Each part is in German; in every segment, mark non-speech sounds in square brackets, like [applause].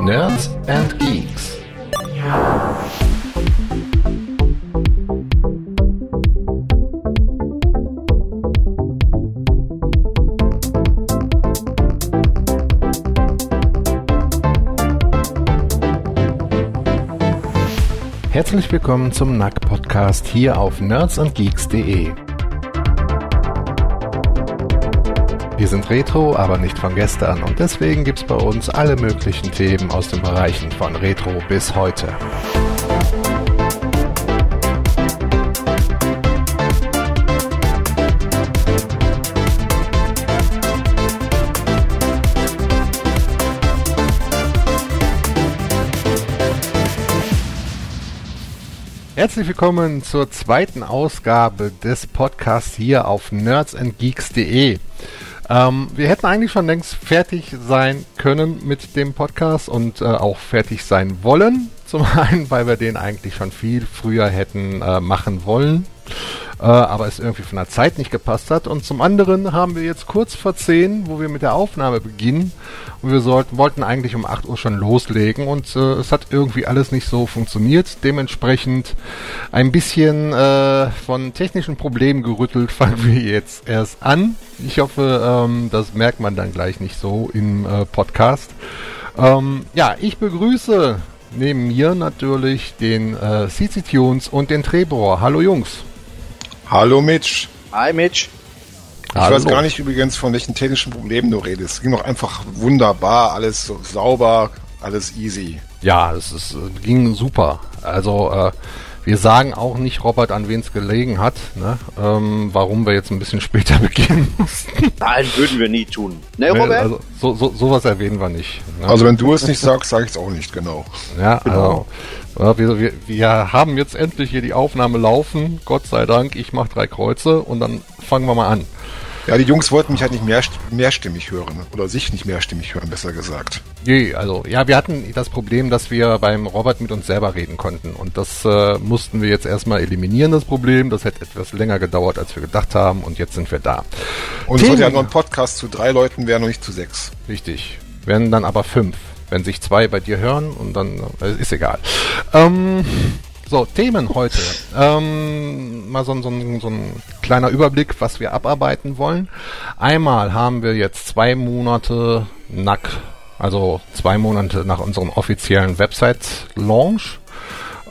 Nerds and Geeks. Herzlich willkommen zum NAC Podcast hier auf nerdsandgeeks.de. Wir sind Retro, aber nicht von gestern und deswegen gibt's bei uns alle möglichen Themen aus den Bereichen von Retro bis heute. Herzlich willkommen zur zweiten Ausgabe des Podcasts hier auf nerdsandgeeks.de. Ähm, wir hätten eigentlich schon längst fertig sein können mit dem Podcast und äh, auch fertig sein wollen. [laughs] Zum einen, weil wir den eigentlich schon viel früher hätten äh, machen wollen äh, aber es irgendwie von der Zeit nicht gepasst hat. Und zum anderen haben wir jetzt kurz vor 10, wo wir mit der Aufnahme beginnen und wir sollten, wollten eigentlich um 8 Uhr schon loslegen und äh, es hat irgendwie alles nicht so funktioniert. Dementsprechend ein bisschen äh, von technischen Problemen gerüttelt [laughs] fangen wir jetzt erst an. Ich hoffe, ähm, das merkt man dann gleich nicht so im äh, Podcast. Ähm, ja, ich begrüße neben mir natürlich den äh, CC Tunes und den Trebor. Hallo Jungs. Hallo Mitch. Hi Mitch. Ich Hallo. weiß gar nicht übrigens, von welchen technischen Problemen du redest. Es ging doch einfach wunderbar, alles so sauber, alles easy. Ja, es ist, ging super. Also äh, wir sagen auch nicht, Robert, an wen es gelegen hat, ne? ähm, warum wir jetzt ein bisschen später [laughs] beginnen mussten. Nein, würden wir nie tun. Ne, Robert? Also, so, so, sowas erwähnen wir nicht. Ne? Also wenn du es nicht sagst, sage ich es auch nicht, genau. Ja, genau. also wir, wir, wir haben jetzt endlich hier die Aufnahme laufen, Gott sei Dank. Ich mache drei Kreuze und dann fangen wir mal an. Ja, die Jungs wollten mich halt nicht mehr, mehrstimmig hören. Oder sich nicht mehrstimmig hören, besser gesagt. Nee, also, ja, wir hatten das Problem, dass wir beim Robert mit uns selber reden konnten. Und das äh, mussten wir jetzt erstmal eliminieren, das Problem. Das hätte etwas länger gedauert, als wir gedacht haben. Und jetzt sind wir da. Und es sollte ja nur ein Podcast zu drei Leuten werden und nicht zu sechs. Richtig. Werden dann aber fünf. Wenn sich zwei bei dir hören und dann, äh, ist egal. Ähm, so, Themen heute. Ähm, mal so, so, so ein kleiner Überblick, was wir abarbeiten wollen. Einmal haben wir jetzt zwei Monate NAC, also zwei Monate nach unserem offiziellen Website-Launch.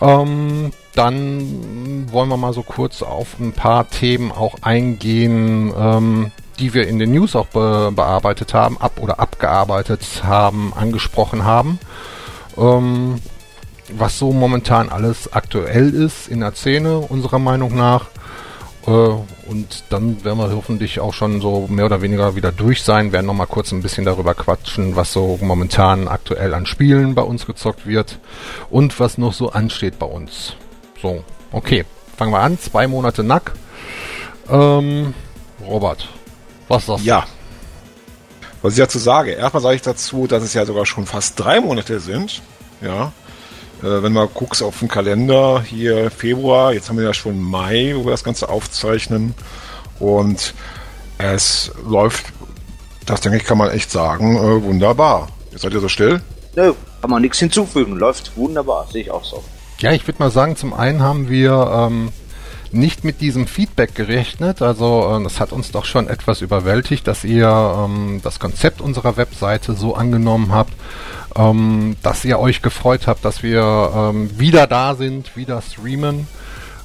Ähm, dann wollen wir mal so kurz auf ein paar Themen auch eingehen, ähm, die wir in den News auch be bearbeitet haben, ab oder abgearbeitet haben, angesprochen haben. Ähm, was so momentan alles aktuell ist in der Szene, unserer Meinung nach. Äh, und dann werden wir hoffentlich auch schon so mehr oder weniger wieder durch sein, werden nochmal kurz ein bisschen darüber quatschen, was so momentan aktuell an Spielen bei uns gezockt wird und was noch so ansteht bei uns. So, okay, fangen wir an. Zwei Monate Nack. Ähm, Robert, was sagst du? Ja. Was ich dazu sage, erstmal sage ich dazu, dass es ja sogar schon fast drei Monate sind. Ja, wenn man guckst auf den Kalender, hier Februar, jetzt haben wir ja schon Mai, wo wir das Ganze aufzeichnen. Und es läuft, das denke ich, kann man echt sagen, äh, wunderbar. Jetzt seid ihr so still? Nö, kann man nichts hinzufügen. Läuft wunderbar, sehe ich auch so. Ja, ich würde mal sagen, zum einen haben wir ähm, nicht mit diesem Feedback gerechnet. Also äh, das hat uns doch schon etwas überwältigt, dass ihr ähm, das Konzept unserer Webseite so angenommen habt, ähm, dass ihr euch gefreut habt, dass wir ähm, wieder da sind, wieder streamen.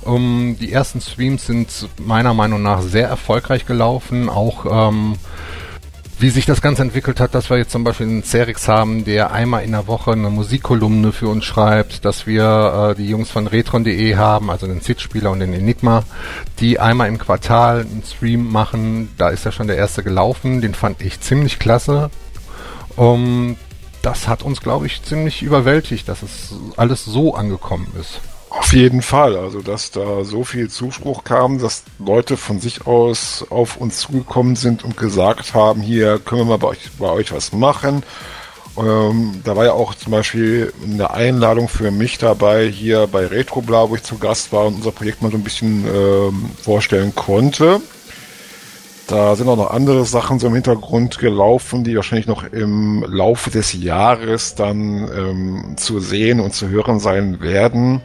Um, die ersten Streams sind meiner Meinung nach sehr erfolgreich gelaufen. Auch ähm, wie sich das Ganze entwickelt hat, dass wir jetzt zum Beispiel einen Cerix haben, der einmal in der Woche eine Musikkolumne für uns schreibt, dass wir äh, die Jungs von retron.de haben, also den SID-Spieler und den Enigma, die einmal im Quartal einen Stream machen. Da ist ja schon der erste gelaufen, den fand ich ziemlich klasse. Um, das hat uns, glaube ich, ziemlich überwältigt, dass es alles so angekommen ist. Auf jeden Fall, also dass da so viel Zuspruch kam, dass Leute von sich aus auf uns zugekommen sind und gesagt haben, hier können wir mal bei euch, bei euch was machen. Ähm, da war ja auch zum Beispiel eine Einladung für mich dabei, hier bei Retrobla, wo ich zu Gast war und unser Projekt mal so ein bisschen ähm, vorstellen konnte. Da sind auch noch andere Sachen so im Hintergrund gelaufen, die wahrscheinlich noch im Laufe des Jahres dann ähm, zu sehen und zu hören sein werden.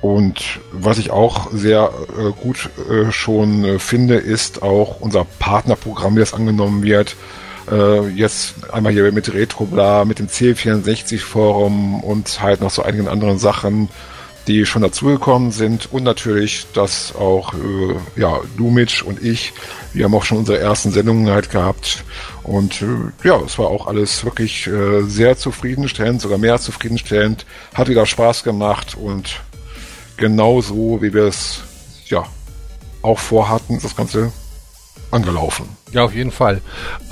Und was ich auch sehr äh, gut äh, schon äh, finde, ist auch unser Partnerprogramm, das angenommen wird. Äh, jetzt einmal hier mit Retrobla, mit dem C64-Forum und halt noch so einigen anderen Sachen die schon dazugekommen sind und natürlich, dass auch äh, ja, Lumitsch und ich, wir haben auch schon unsere ersten Sendungen halt gehabt und äh, ja, es war auch alles wirklich äh, sehr zufriedenstellend, sogar mehr zufriedenstellend, hat wieder Spaß gemacht und genauso wie wir es ja auch vorhatten, das Ganze angelaufen. Ja, auf jeden Fall.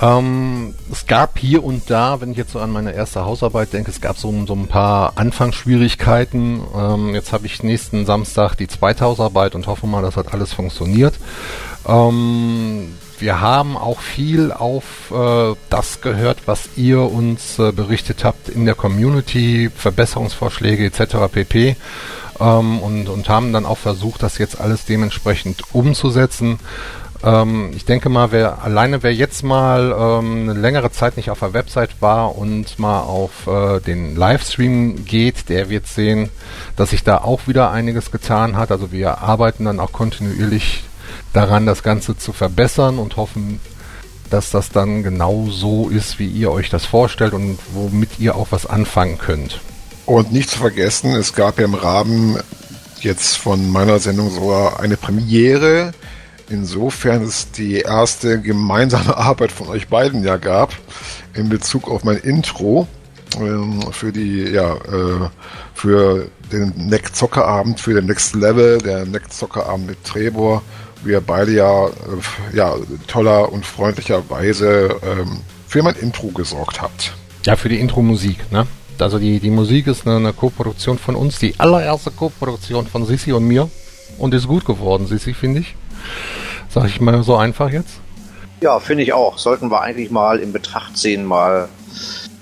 Ähm, es gab hier und da, wenn ich jetzt so an meine erste Hausarbeit denke, es gab so, so ein paar Anfangsschwierigkeiten. Ähm, jetzt habe ich nächsten Samstag die zweite Hausarbeit und hoffe mal, das alles funktioniert. Ähm, wir haben auch viel auf äh, das gehört, was ihr uns äh, berichtet habt in der Community, Verbesserungsvorschläge etc. pp. Ähm, und, und haben dann auch versucht, das jetzt alles dementsprechend umzusetzen. Ähm, ich denke mal, wer alleine wer jetzt mal ähm, eine längere Zeit nicht auf der Website war und mal auf äh, den Livestream geht, der wird sehen, dass sich da auch wieder einiges getan hat. Also wir arbeiten dann auch kontinuierlich daran, das Ganze zu verbessern und hoffen, dass das dann genau so ist, wie ihr euch das vorstellt und womit ihr auch was anfangen könnt. Und nicht zu vergessen, es gab ja im Rahmen jetzt von meiner Sendung sogar eine Premiere insofern es die erste gemeinsame [laughs] Arbeit von euch beiden ja gab in Bezug auf mein Intro ähm, für die ja äh, für den Neck Zockerabend für den Next Level der Neck Zockerabend mit Trebor wir beide ja äh, ja toller und freundlicherweise ähm, für mein Intro gesorgt habt. Ja, für die Intro-Musik, ne? Also die, die Musik ist eine, eine Co-Produktion von uns, die allererste Co-Produktion von Sissi und mir. Und ist gut geworden, Sissi, finde ich. Sag ich mal so einfach jetzt? Ja, finde ich auch. Sollten wir eigentlich mal in Betracht ziehen, mal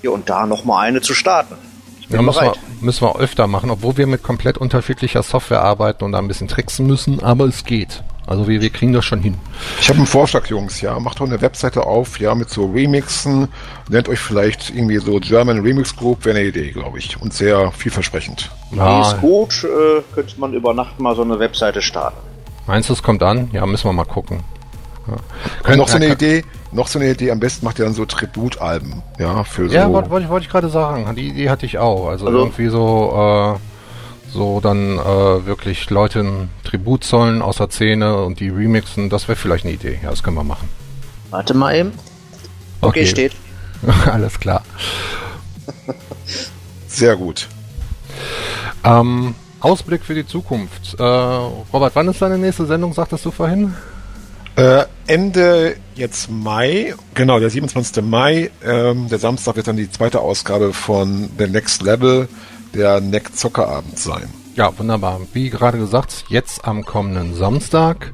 hier und da noch mal eine zu starten. Ich bin ja, müssen, wir, müssen wir öfter machen, obwohl wir mit komplett unterschiedlicher Software arbeiten und da ein bisschen tricksen müssen, aber es geht. Also wir, wir kriegen das schon hin. Ich habe einen Vorschlag, Jungs, ja. Macht doch eine Webseite auf, ja, mit so Remixen. Nennt euch vielleicht irgendwie so German Remix Group, wäre eine Idee, glaube ich. Und sehr vielversprechend. Ja, ist gut, äh, könnte man über Nacht mal so eine Webseite starten. Meinst du, es kommt an? Ja, müssen wir mal gucken. Ja. noch so eine Idee, noch so eine Idee, am besten macht ihr dann so Tributalben, ja, für so. Ja, wollte wollt, wollt ich gerade sagen, die Idee hatte ich auch. Also, also irgendwie so, äh, so dann äh, wirklich Leute ein Tribut zollen aus der Szene und die remixen, das wäre vielleicht eine Idee. Ja, das können wir machen. Warte mal eben. Okay, okay. steht. [laughs] Alles klar. Sehr gut. Ähm, Ausblick für die Zukunft. Äh, Robert, wann ist deine nächste Sendung, sagtest du vorhin? Äh, Ende jetzt Mai, genau, der 27. Mai, ähm, der Samstag wird dann die zweite Ausgabe von The Next Level, der Neck Zockerabend sein. Ja, wunderbar. Wie gerade gesagt, jetzt am kommenden Samstag,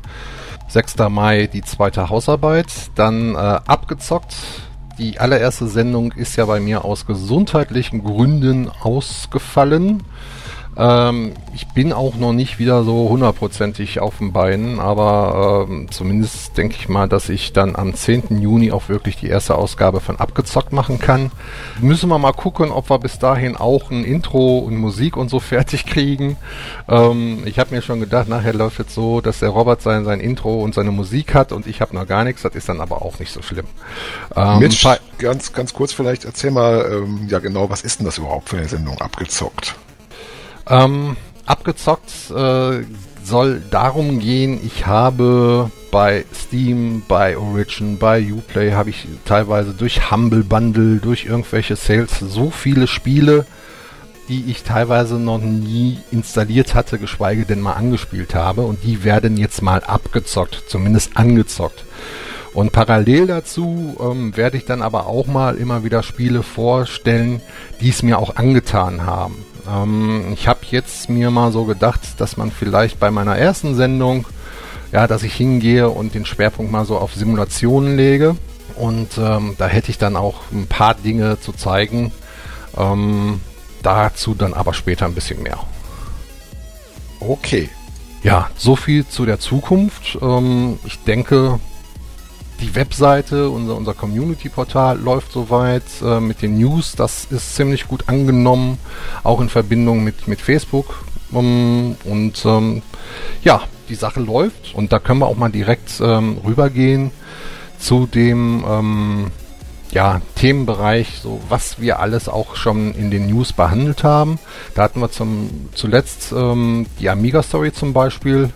6. Mai, die zweite Hausarbeit, dann äh, abgezockt. Die allererste Sendung ist ja bei mir aus gesundheitlichen Gründen ausgefallen. Ähm, ich bin auch noch nicht wieder so hundertprozentig auf den Beinen, aber ähm, zumindest denke ich mal, dass ich dann am 10. Juni auch wirklich die erste Ausgabe von Abgezockt machen kann. Müssen wir mal gucken, ob wir bis dahin auch ein Intro und Musik und so [laughs] fertig kriegen. Ähm, ich habe mir schon gedacht, nachher läuft es so, dass der Robert sein, sein Intro und seine Musik hat und ich habe noch gar nichts. Das ist dann aber auch nicht so schlimm. Ähm, Mitch, ganz, ganz kurz vielleicht, erzähl mal, ähm, ja genau, was ist denn das überhaupt für eine Sendung Abgezockt? Ähm, abgezockt äh, soll darum gehen, ich habe bei Steam, bei Origin, bei Uplay habe ich teilweise durch Humble Bundle, durch irgendwelche Sales so viele Spiele, die ich teilweise noch nie installiert hatte, geschweige denn mal angespielt habe und die werden jetzt mal abgezockt, zumindest angezockt. Und parallel dazu ähm, werde ich dann aber auch mal immer wieder Spiele vorstellen, die es mir auch angetan haben. Ähm, ich habe jetzt mir mal so gedacht, dass man vielleicht bei meiner ersten Sendung, ja, dass ich hingehe und den Schwerpunkt mal so auf Simulationen lege. Und ähm, da hätte ich dann auch ein paar Dinge zu zeigen. Ähm, dazu dann aber später ein bisschen mehr. Okay. Ja, so viel zu der Zukunft. Ähm, ich denke, die Webseite, unser, unser Community-Portal läuft soweit äh, mit den News. Das ist ziemlich gut angenommen, auch in Verbindung mit, mit Facebook. Um, und ähm, ja, die Sache läuft und da können wir auch mal direkt ähm, rübergehen zu dem ähm, ja, Themenbereich, so was wir alles auch schon in den News behandelt haben. Da hatten wir zum, zuletzt ähm, die Amiga Story zum Beispiel.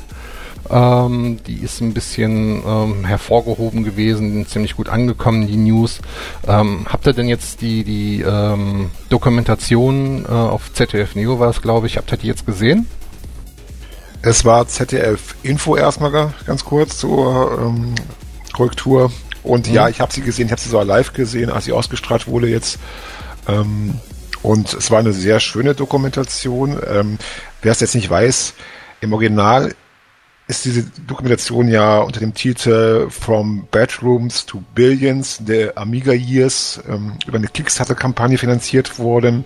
Ähm, die ist ein bisschen ähm, hervorgehoben gewesen, ziemlich gut angekommen, die News. Ähm, habt ihr denn jetzt die, die ähm, Dokumentation äh, auf ZDF Neo war es, glaube ich, habt ihr die jetzt gesehen? Es war ZDF Info erstmal ganz kurz zur ähm, Korrektur. Und mhm. ja, ich habe sie gesehen, ich habe sie sogar live gesehen, als sie ausgestrahlt wurde jetzt. Ähm, und es war eine sehr schöne Dokumentation. Wer es jetzt nicht weiß, im Original ist diese Dokumentation ja unter dem Titel From Bedrooms to Billions, der Amiga Years, ähm, über eine Kickstarter-Kampagne finanziert worden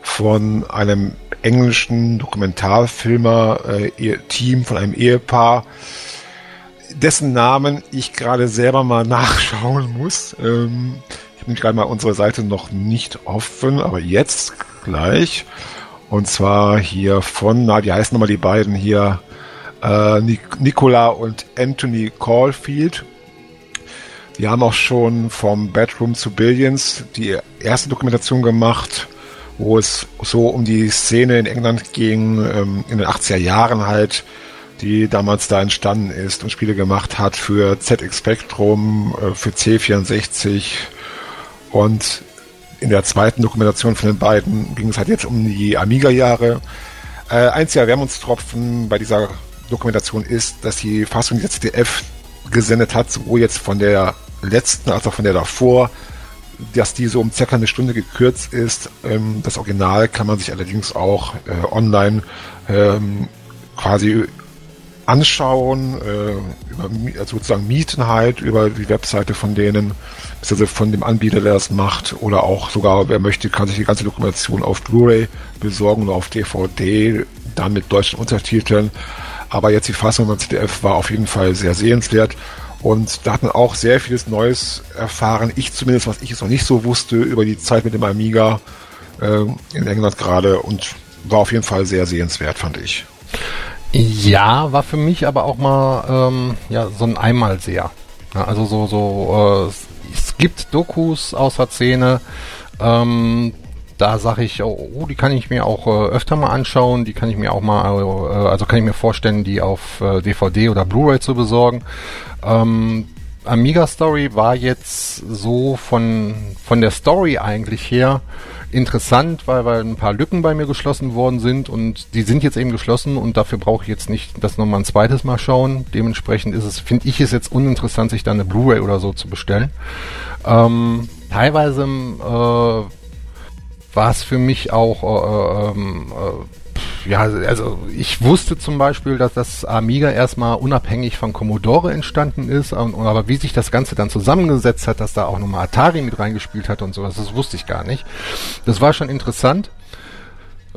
von einem englischen Dokumentarfilmer, äh, Team von einem Ehepaar, dessen Namen ich gerade selber mal [laughs] nachschauen muss. Ähm, ich habe gerade mal unsere Seite noch nicht offen, aber jetzt gleich. Und zwar hier von, na, wie heißen nochmal die beiden hier? Äh, Nicola und Anthony Caulfield. Die haben auch schon vom Bedroom zu Billions die erste Dokumentation gemacht, wo es so um die Szene in England ging, ähm, in den 80er Jahren halt, die damals da entstanden ist und Spiele gemacht hat für ZX Spectrum, äh, für C64 und in der zweiten Dokumentation von den beiden ging es halt jetzt um die Amiga-Jahre. Äh, einziger Wermutstropfen bei dieser Dokumentation ist, dass die Fassung, die ZDF gesendet hat, sowohl jetzt von der letzten als auch von der davor, dass die so um circa eine Stunde gekürzt ist. Ähm, das Original kann man sich allerdings auch äh, online ähm, quasi anschauen, äh, über, also sozusagen mieten halt über die Webseite von denen, beziehungsweise von dem Anbieter, der das macht, oder auch sogar, wer möchte, kann sich die ganze Dokumentation auf Blu-ray besorgen oder auf DVD, dann mit deutschen Untertiteln. Aber jetzt die Fassung beim ZDF war auf jeden Fall sehr sehenswert. Und da hat man auch sehr vieles Neues erfahren. Ich zumindest, was ich jetzt noch nicht so wusste über die Zeit mit dem Amiga äh, in England gerade und war auf jeden Fall sehr sehenswert, fand ich. Ja, war für mich aber auch mal ähm, ja, so ein Einmalseher. Ja, also so, so äh, es gibt Dokus aus der Szene, ähm, da sage ich, oh, oh, die kann ich mir auch äh, öfter mal anschauen, die kann ich mir auch mal, äh, also kann ich mir vorstellen, die auf äh, DVD oder Blu-ray zu besorgen. Ähm, Amiga Story war jetzt so von, von der Story eigentlich her interessant, weil, weil ein paar Lücken bei mir geschlossen worden sind und die sind jetzt eben geschlossen und dafür brauche ich jetzt nicht das nochmal ein zweites Mal schauen. Dementsprechend ist es, finde ich es jetzt uninteressant, sich da eine Blu-ray oder so zu bestellen. Ähm, teilweise äh, war es für mich auch äh, ähm, äh, ja, also ich wusste zum Beispiel, dass das Amiga erstmal unabhängig von Commodore entstanden ist, und, aber wie sich das Ganze dann zusammengesetzt hat, dass da auch nochmal Atari mit reingespielt hat und sowas, das wusste ich gar nicht. Das war schon interessant.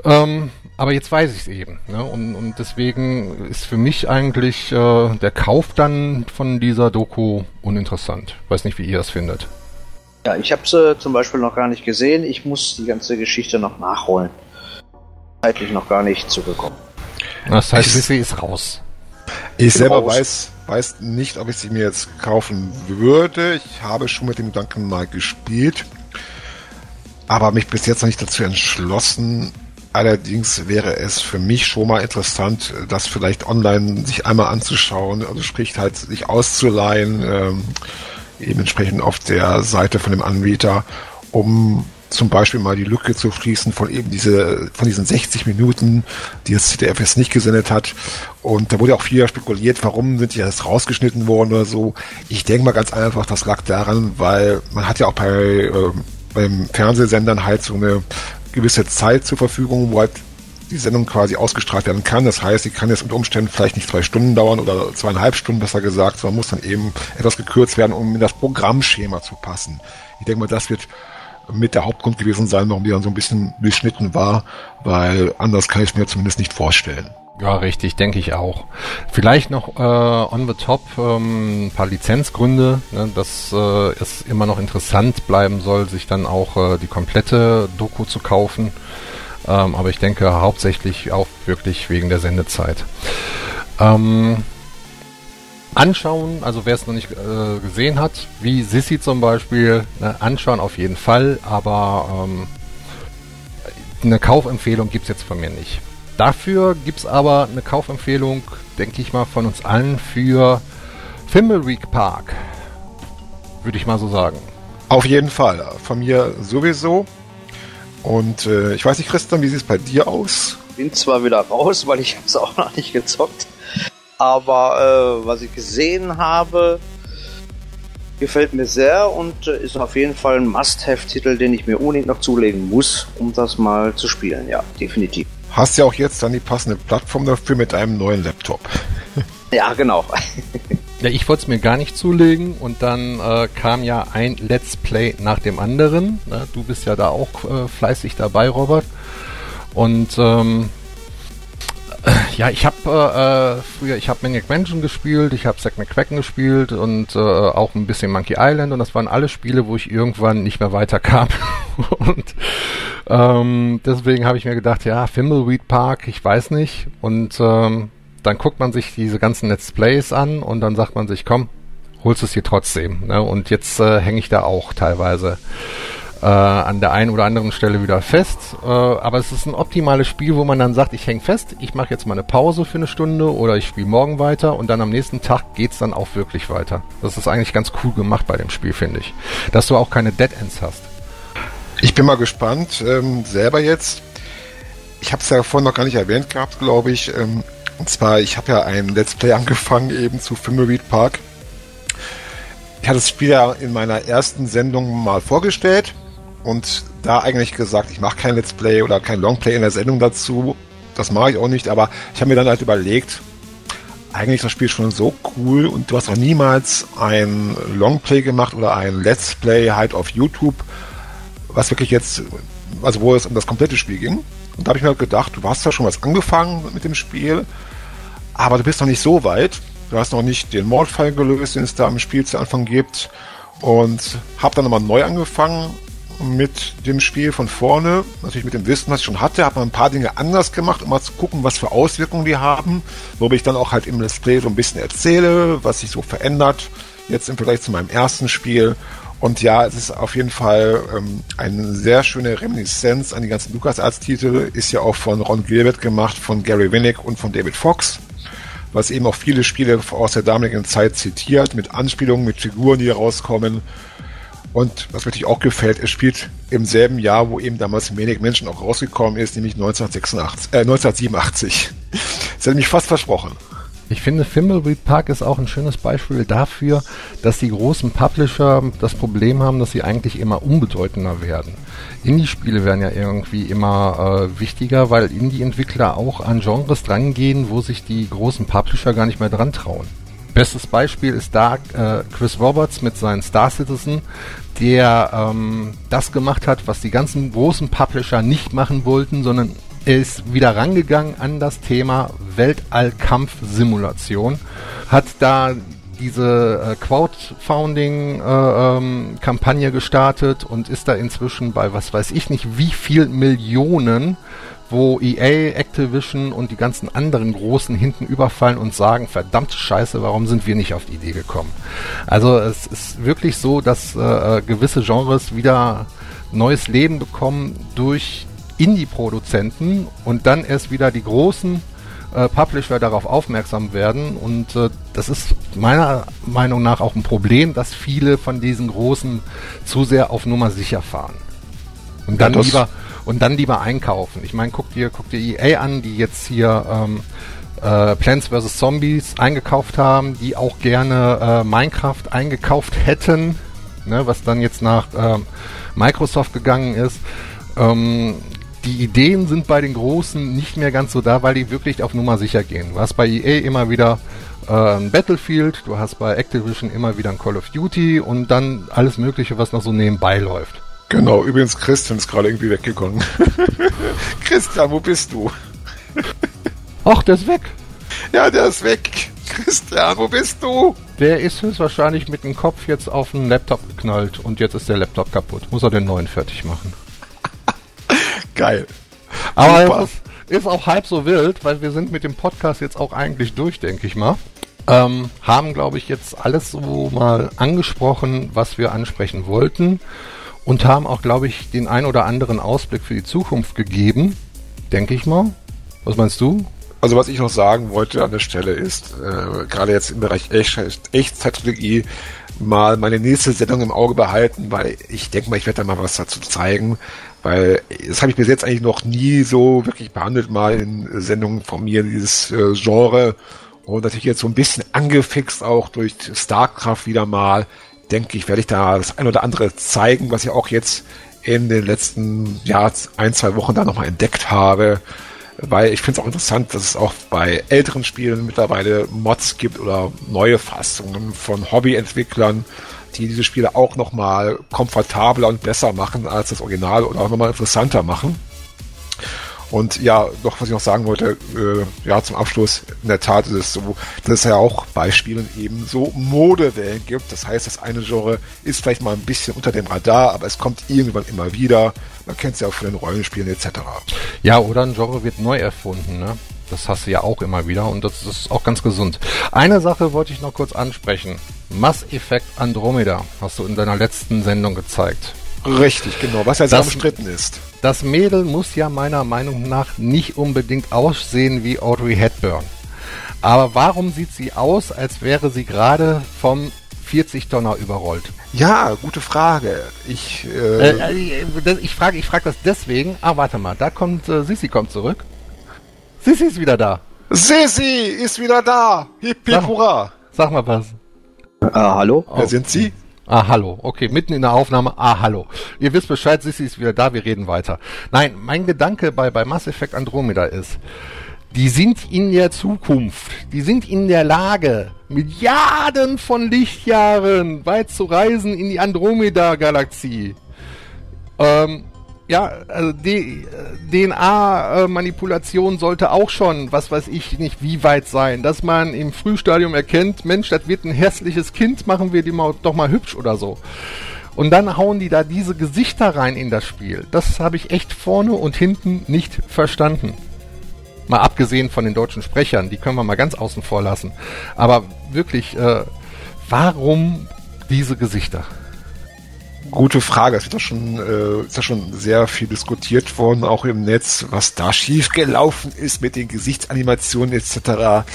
Ähm, aber jetzt weiß ich es eben. Ne? Und, und deswegen ist für mich eigentlich äh, der Kauf dann von dieser Doku uninteressant. Weiß nicht, wie ihr das findet. Ja, ich habe sie zum Beispiel noch gar nicht gesehen. Ich muss die ganze Geschichte noch nachholen zeitlich noch gar nicht zugekommen. Das heißt, Sissy ist raus. Ich selber raus. weiß, weiß nicht, ob ich sie mir jetzt kaufen würde. Ich habe schon mit dem Gedanken mal gespielt, aber mich bis jetzt noch nicht dazu entschlossen. Allerdings wäre es für mich schon mal interessant, das vielleicht online sich einmal anzuschauen, also sprich halt sich auszuleihen, ähm, eben entsprechend auf der Seite von dem Anbieter, um zum Beispiel mal die Lücke zu schließen von eben diese, von diesen 60 Minuten, die das ZDF jetzt nicht gesendet hat. Und da wurde auch viel spekuliert, warum sind die jetzt rausgeschnitten worden oder so. Ich denke mal ganz einfach, das lag daran, weil man hat ja auch bei, äh, beim Fernsehsendern halt so eine gewisse Zeit zur Verfügung, wo halt die Sendung quasi ausgestrahlt werden kann. Das heißt, sie kann jetzt unter Umständen vielleicht nicht zwei Stunden dauern oder zweieinhalb Stunden, besser gesagt, sondern muss dann eben etwas gekürzt werden, um in das Programmschema zu passen. Ich denke mal, das wird mit der Hauptgrund gewesen sein, warum die dann so ein bisschen durchschnitten war, weil anders kann ich mir zumindest nicht vorstellen. Ja, richtig, denke ich auch. Vielleicht noch äh, on the top ähm, ein paar Lizenzgründe, ne, dass äh, es immer noch interessant bleiben soll, sich dann auch äh, die komplette Doku zu kaufen. Ähm, aber ich denke hauptsächlich auch wirklich wegen der Sendezeit. Ähm, anschauen, also wer es noch nicht äh, gesehen hat, wie Sissy zum Beispiel, ne, anschauen auf jeden Fall, aber ähm, eine Kaufempfehlung gibt's jetzt von mir nicht. Dafür gibt's aber eine Kaufempfehlung, denke ich mal, von uns allen für Fimbleweek Park. Würde ich mal so sagen. Auf jeden Fall. Von mir sowieso. Und äh, ich weiß nicht, Christian, wie sieht es bei dir aus? Bin zwar wieder raus, weil ich es auch noch nicht gezockt. Aber äh, was ich gesehen habe, gefällt mir sehr und äh, ist auf jeden Fall ein Must-Have-Titel, den ich mir unbedingt noch zulegen muss, um das mal zu spielen. Ja, definitiv. Hast ja auch jetzt dann die passende Plattform dafür mit einem neuen Laptop. [laughs] ja, genau. Ja, ich wollte es mir gar nicht zulegen und dann äh, kam ja ein Let's Play nach dem anderen. Ne? Du bist ja da auch äh, fleißig dabei, Robert. Und ähm, ja, ich habe äh, äh, früher, ich habe Maniac Mansion gespielt, ich habe Zack McQuacken gespielt und äh, auch ein bisschen Monkey Island und das waren alle Spiele, wo ich irgendwann nicht mehr weiterkam. [laughs] und ähm, deswegen habe ich mir gedacht, ja, Fimbleweed Park, ich weiß nicht. Und ähm, dann guckt man sich diese ganzen Let's Plays an und dann sagt man sich, komm, holst es hier trotzdem. Ne? Und jetzt äh, hänge ich da auch teilweise äh, an der einen oder anderen Stelle wieder fest. Äh, aber es ist ein optimales Spiel, wo man dann sagt, ich hänge fest, ich mache jetzt mal eine Pause für eine Stunde oder ich spiele morgen weiter und dann am nächsten Tag geht's dann auch wirklich weiter. Das ist eigentlich ganz cool gemacht bei dem Spiel, finde ich. Dass du auch keine Dead Ends hast. Ich bin mal gespannt, ähm, selber jetzt. Ich habe es ja vorhin noch gar nicht erwähnt gehabt, glaube ich. Ähm, und zwar, ich habe ja ein Let's Play angefangen eben zu Thimbleweed Park. Ich hatte das Spiel ja in meiner ersten Sendung mal vorgestellt und da eigentlich gesagt, ich mache kein Let's Play oder kein Longplay in der Sendung dazu. Das mache ich auch nicht, aber ich habe mir dann halt überlegt, eigentlich das Spiel schon so cool und du hast noch niemals ein Longplay gemacht oder ein Let's Play halt auf YouTube, was wirklich jetzt, also wo es um das komplette Spiel ging. Und da habe ich mir halt gedacht, du hast ja schon was angefangen mit dem Spiel, aber du bist noch nicht so weit. Du hast noch nicht den Mordfall gelöst, den es da im Spiel zu Anfang gibt. Und habe dann nochmal neu angefangen mit dem Spiel von vorne, natürlich mit dem Wissen, was ich schon hatte, habe man ein paar Dinge anders gemacht, um mal zu gucken, was für Auswirkungen die haben, wobei ich dann auch halt im Let's Play so ein bisschen erzähle, was sich so verändert, jetzt im Vergleich zu meinem ersten Spiel. Und ja, es ist auf jeden Fall ähm, eine sehr schöne Reminiszenz an die ganzen LucasArts-Titel, ist ja auch von Ron Gilbert gemacht, von Gary Winnick und von David Fox was eben auch viele Spiele aus der damaligen Zeit zitiert, mit Anspielungen, mit Figuren, die rauskommen. Und was mir natürlich auch gefällt, es spielt im selben Jahr, wo eben damals Manic Menschen auch rausgekommen ist, nämlich 1986, äh, 1987. Das hätte mich fast versprochen. Ich finde, Thimbleweed Park ist auch ein schönes Beispiel dafür, dass die großen Publisher das Problem haben, dass sie eigentlich immer unbedeutender werden. Indie-Spiele werden ja irgendwie immer äh, wichtiger, weil Indie-Entwickler auch an Genres drangehen, wo sich die großen Publisher gar nicht mehr dran trauen. Bestes Beispiel ist da äh, Chris Roberts mit seinen Star Citizen, der ähm, das gemacht hat, was die ganzen großen Publisher nicht machen wollten, sondern er ist wieder rangegangen an das Thema Weltallkampfsimulation, hat da diese äh, Crowdfunding-Kampagne äh, ähm, gestartet und ist da inzwischen bei was weiß ich nicht wie viel Millionen wo EA, Activision und die ganzen anderen Großen hinten überfallen und sagen, verdammt Scheiße, warum sind wir nicht auf die Idee gekommen? Also es ist wirklich so, dass äh, gewisse Genres wieder neues Leben bekommen durch Indie-Produzenten und dann erst wieder die großen äh, Publisher darauf aufmerksam werden. Und äh, das ist meiner Meinung nach auch ein Problem, dass viele von diesen Großen zu sehr auf Nummer sicher fahren. Und dann ja, lieber und dann lieber einkaufen. Ich meine, guck dir, guck dir EA an, die jetzt hier ähm, äh, Plants vs. Zombies eingekauft haben, die auch gerne äh, Minecraft eingekauft hätten, ne, was dann jetzt nach ähm, Microsoft gegangen ist. Ähm, die Ideen sind bei den Großen nicht mehr ganz so da, weil die wirklich auf Nummer sicher gehen. Du hast bei EA immer wieder äh, ein Battlefield, du hast bei Activision immer wieder ein Call of Duty und dann alles Mögliche, was noch so nebenbei läuft. Genau, übrigens Christian ist gerade irgendwie weggegangen. [laughs] Christian, wo bist du? Ach, der ist weg. Ja, der ist weg. Christian, wo bist du? Der ist höchstwahrscheinlich mit dem Kopf jetzt auf den Laptop geknallt und jetzt ist der Laptop kaputt. Muss er den neuen fertig machen. Geil. Aber ist, ist auch halb so wild, weil wir sind mit dem Podcast jetzt auch eigentlich durch, denke ich mal. Ähm, haben, glaube ich, jetzt alles so mal angesprochen, was wir ansprechen wollten und haben auch, glaube ich, den ein oder anderen Ausblick für die Zukunft gegeben, denke ich mal. Was meinst du? Also was ich noch sagen wollte an der Stelle ist, äh, gerade jetzt im Bereich Echtzeitstrategie mal meine nächste Sendung im Auge behalten, weil ich denke mal, ich werde da mal was dazu zeigen, weil das habe ich bis jetzt eigentlich noch nie so wirklich behandelt, mal in Sendungen von mir, dieses äh, Genre. Und natürlich jetzt so ein bisschen angefixt auch durch StarCraft wieder mal, denke ich, werde ich da das ein oder andere zeigen, was ich auch jetzt in den letzten ja, ein, zwei Wochen da nochmal entdeckt habe weil ich finde es auch interessant, dass es auch bei älteren Spielen mittlerweile Mods gibt oder neue Fassungen von Hobbyentwicklern, die diese Spiele auch nochmal komfortabler und besser machen als das Original oder auch nochmal interessanter machen. Und ja, doch, was ich noch sagen wollte, äh, ja, zum Abschluss, in der Tat ist es so, dass es ja auch bei Spielen eben so Modewellen gibt. Das heißt, das eine Genre ist vielleicht mal ein bisschen unter dem Radar, aber es kommt irgendwann immer wieder. Man kennt es ja auch von den Rollenspielen etc. Ja, oder ein Genre wird neu erfunden, ne? Das hast du ja auch immer wieder und das ist auch ganz gesund. Eine Sache wollte ich noch kurz ansprechen. Mass Effect Andromeda hast du in deiner letzten Sendung gezeigt. Richtig, genau, was ja sehr umstritten ist. Das Mädel muss ja meiner Meinung nach nicht unbedingt aussehen wie Audrey Hepburn. Aber warum sieht sie aus, als wäre sie gerade vom 40-Tonner überrollt? Ja, gute Frage. Ich, äh, äh, äh ich frage ich frag das deswegen. Ah, warte mal, da kommt, äh, Sissi kommt zurück. Sissi ist wieder da. Sissi ist wieder da. Hip, hip, hurra. Sag mal was. Ah, hallo? Wer sind Sie? Ah, hallo. Okay, mitten in der Aufnahme. Ah, hallo. Ihr wisst Bescheid, Sissi ist wieder da, wir reden weiter. Nein, mein Gedanke bei, bei Mass Effect Andromeda ist, die sind in der Zukunft. Die sind in der Lage, Milliarden von Lichtjahren weit zu reisen in die Andromeda-Galaxie. Ähm, ja, also DNA-Manipulation sollte auch schon, was weiß ich nicht, wie weit sein, dass man im Frühstadium erkennt, Mensch, das wird ein hässliches Kind, machen wir die mal, doch mal hübsch oder so. Und dann hauen die da diese Gesichter rein in das Spiel. Das habe ich echt vorne und hinten nicht verstanden. Mal abgesehen von den deutschen Sprechern, die können wir mal ganz außen vor lassen. Aber wirklich, äh, warum diese Gesichter? Gute Frage. Es wird doch schon, äh, ist ja schon sehr viel diskutiert worden, auch im Netz, was da schiefgelaufen ist mit den Gesichtsanimationen etc.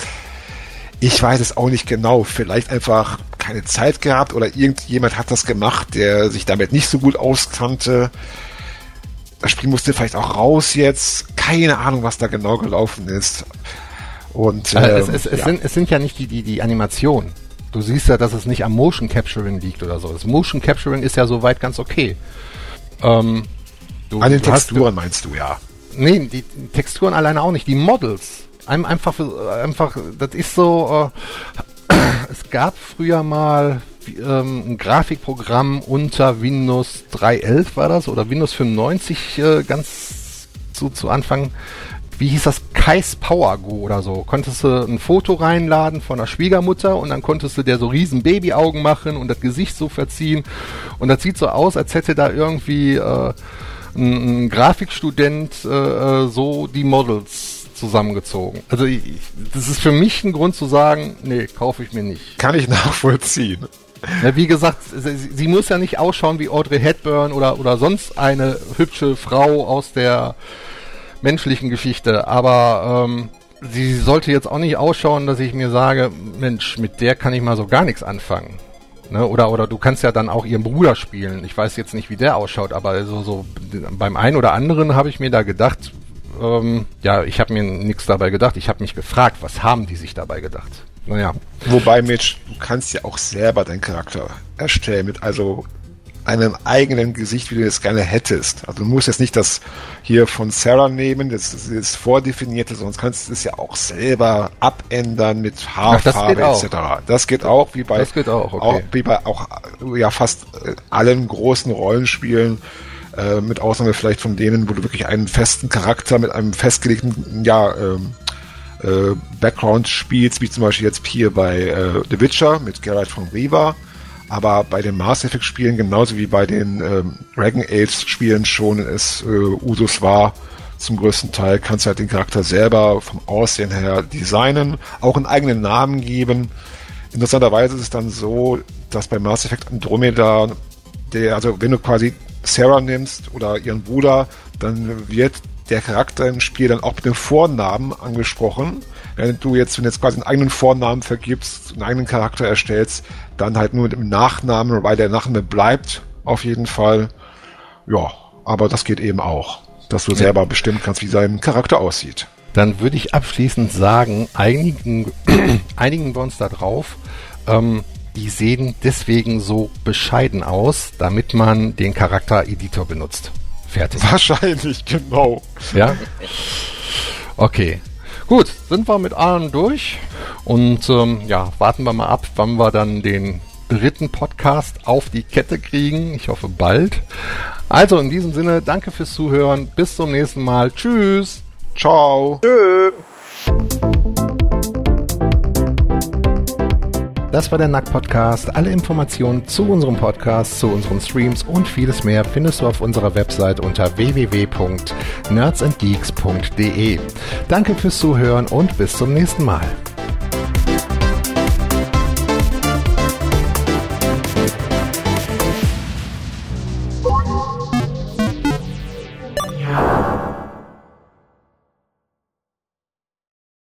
Ich weiß es auch nicht genau. Vielleicht einfach keine Zeit gehabt oder irgendjemand hat das gemacht, der sich damit nicht so gut auskannte. Das Spiel musste vielleicht auch raus jetzt. Keine Ahnung, was da genau gelaufen ist. Und ähm, es, es, es, ja. sind, es sind ja nicht die, die, die Animationen Du siehst ja, dass es nicht am Motion Capturing liegt oder so. Das Motion Capturing ist ja soweit ganz okay. Ähm, du, An den Texturen hast, meinst du, ja. Nee, die Texturen alleine auch nicht. Die Models. Einfach, einfach, das ist so, äh, es gab früher mal ähm, ein Grafikprogramm unter Windows 3.11 war das oder Windows 95 äh, ganz zu, zu Anfang wie hieß das, Kais Power Go oder so. Konntest du ein Foto reinladen von der Schwiegermutter und dann konntest du der so riesen Babyaugen machen und das Gesicht so verziehen. Und das sieht so aus, als hätte da irgendwie äh, ein, ein Grafikstudent äh, äh so die Models zusammengezogen. Also ich, das ist für mich ein Grund zu sagen, nee, kaufe ich mir nicht. Kann ich nachvollziehen. Ja, wie gesagt, sie, sie, muss ja nicht ausschauen wie Audrey Hepburn oder, oder sonst eine hübsche Frau aus der menschlichen Geschichte, aber ähm, sie sollte jetzt auch nicht ausschauen, dass ich mir sage, Mensch, mit der kann ich mal so gar nichts anfangen. Ne? Oder, oder du kannst ja dann auch ihren Bruder spielen. Ich weiß jetzt nicht, wie der ausschaut, aber so, so beim einen oder anderen habe ich mir da gedacht, ähm, ja, ich habe mir nichts dabei gedacht. Ich habe mich gefragt, was haben die sich dabei gedacht? Naja. Wobei, Mitch, du kannst ja auch selber deinen Charakter erstellen mit also einem eigenen Gesicht, wie du es gerne hättest. Also du musst jetzt nicht das hier von Sarah nehmen, das ist vordefinierte, sonst kannst du es ja auch selber abändern mit Haarfarbe Ach, etc. Das geht auch, wie bei, auch, okay. auch, wie bei auch ja fast äh, allen großen Rollenspielen äh, mit Ausnahme vielleicht von denen, wo du wirklich einen festen Charakter mit einem festgelegten ja, ähm, äh, Background spielst, wie zum Beispiel jetzt hier bei äh, The Witcher mit Geralt von Riva. Aber bei den Mass Effect Spielen, genauso wie bei den ähm, Dragon Age Spielen schon es äh, Usus war, zum größten Teil kannst du halt den Charakter selber vom Aussehen her designen, auch einen eigenen Namen geben. Interessanterweise ist es dann so, dass bei Mass Effect Andromeda, der, also wenn du quasi Sarah nimmst oder ihren Bruder, dann wird der Charakter im Spiel dann auch mit dem Vornamen angesprochen. Wenn du jetzt, wenn du jetzt quasi einen eigenen Vornamen vergibst, einen eigenen Charakter erstellst, dann halt nur mit dem Nachnamen, weil der Nachname bleibt, auf jeden Fall. Ja, aber das geht eben auch, dass du selber bestimmen kannst, wie sein Charakter aussieht. Dann würde ich abschließend sagen, einigen, [clears throat] einigen wir uns da drauf, ähm, die sehen deswegen so bescheiden aus, damit man den Charakter-Editor benutzt. Fertig. Wahrscheinlich, genau. Ja? Okay. Gut, sind wir mit allem durch und ähm, ja, warten wir mal ab, wann wir dann den dritten Podcast auf die Kette kriegen. Ich hoffe bald. Also in diesem Sinne, danke fürs Zuhören. Bis zum nächsten Mal. Tschüss. Ciao. Tschüss. Das war der Nack Podcast. Alle Informationen zu unserem Podcast, zu unseren Streams und vieles mehr findest du auf unserer Website unter www.nerdsandgeeks.de. Danke fürs Zuhören und bis zum nächsten Mal.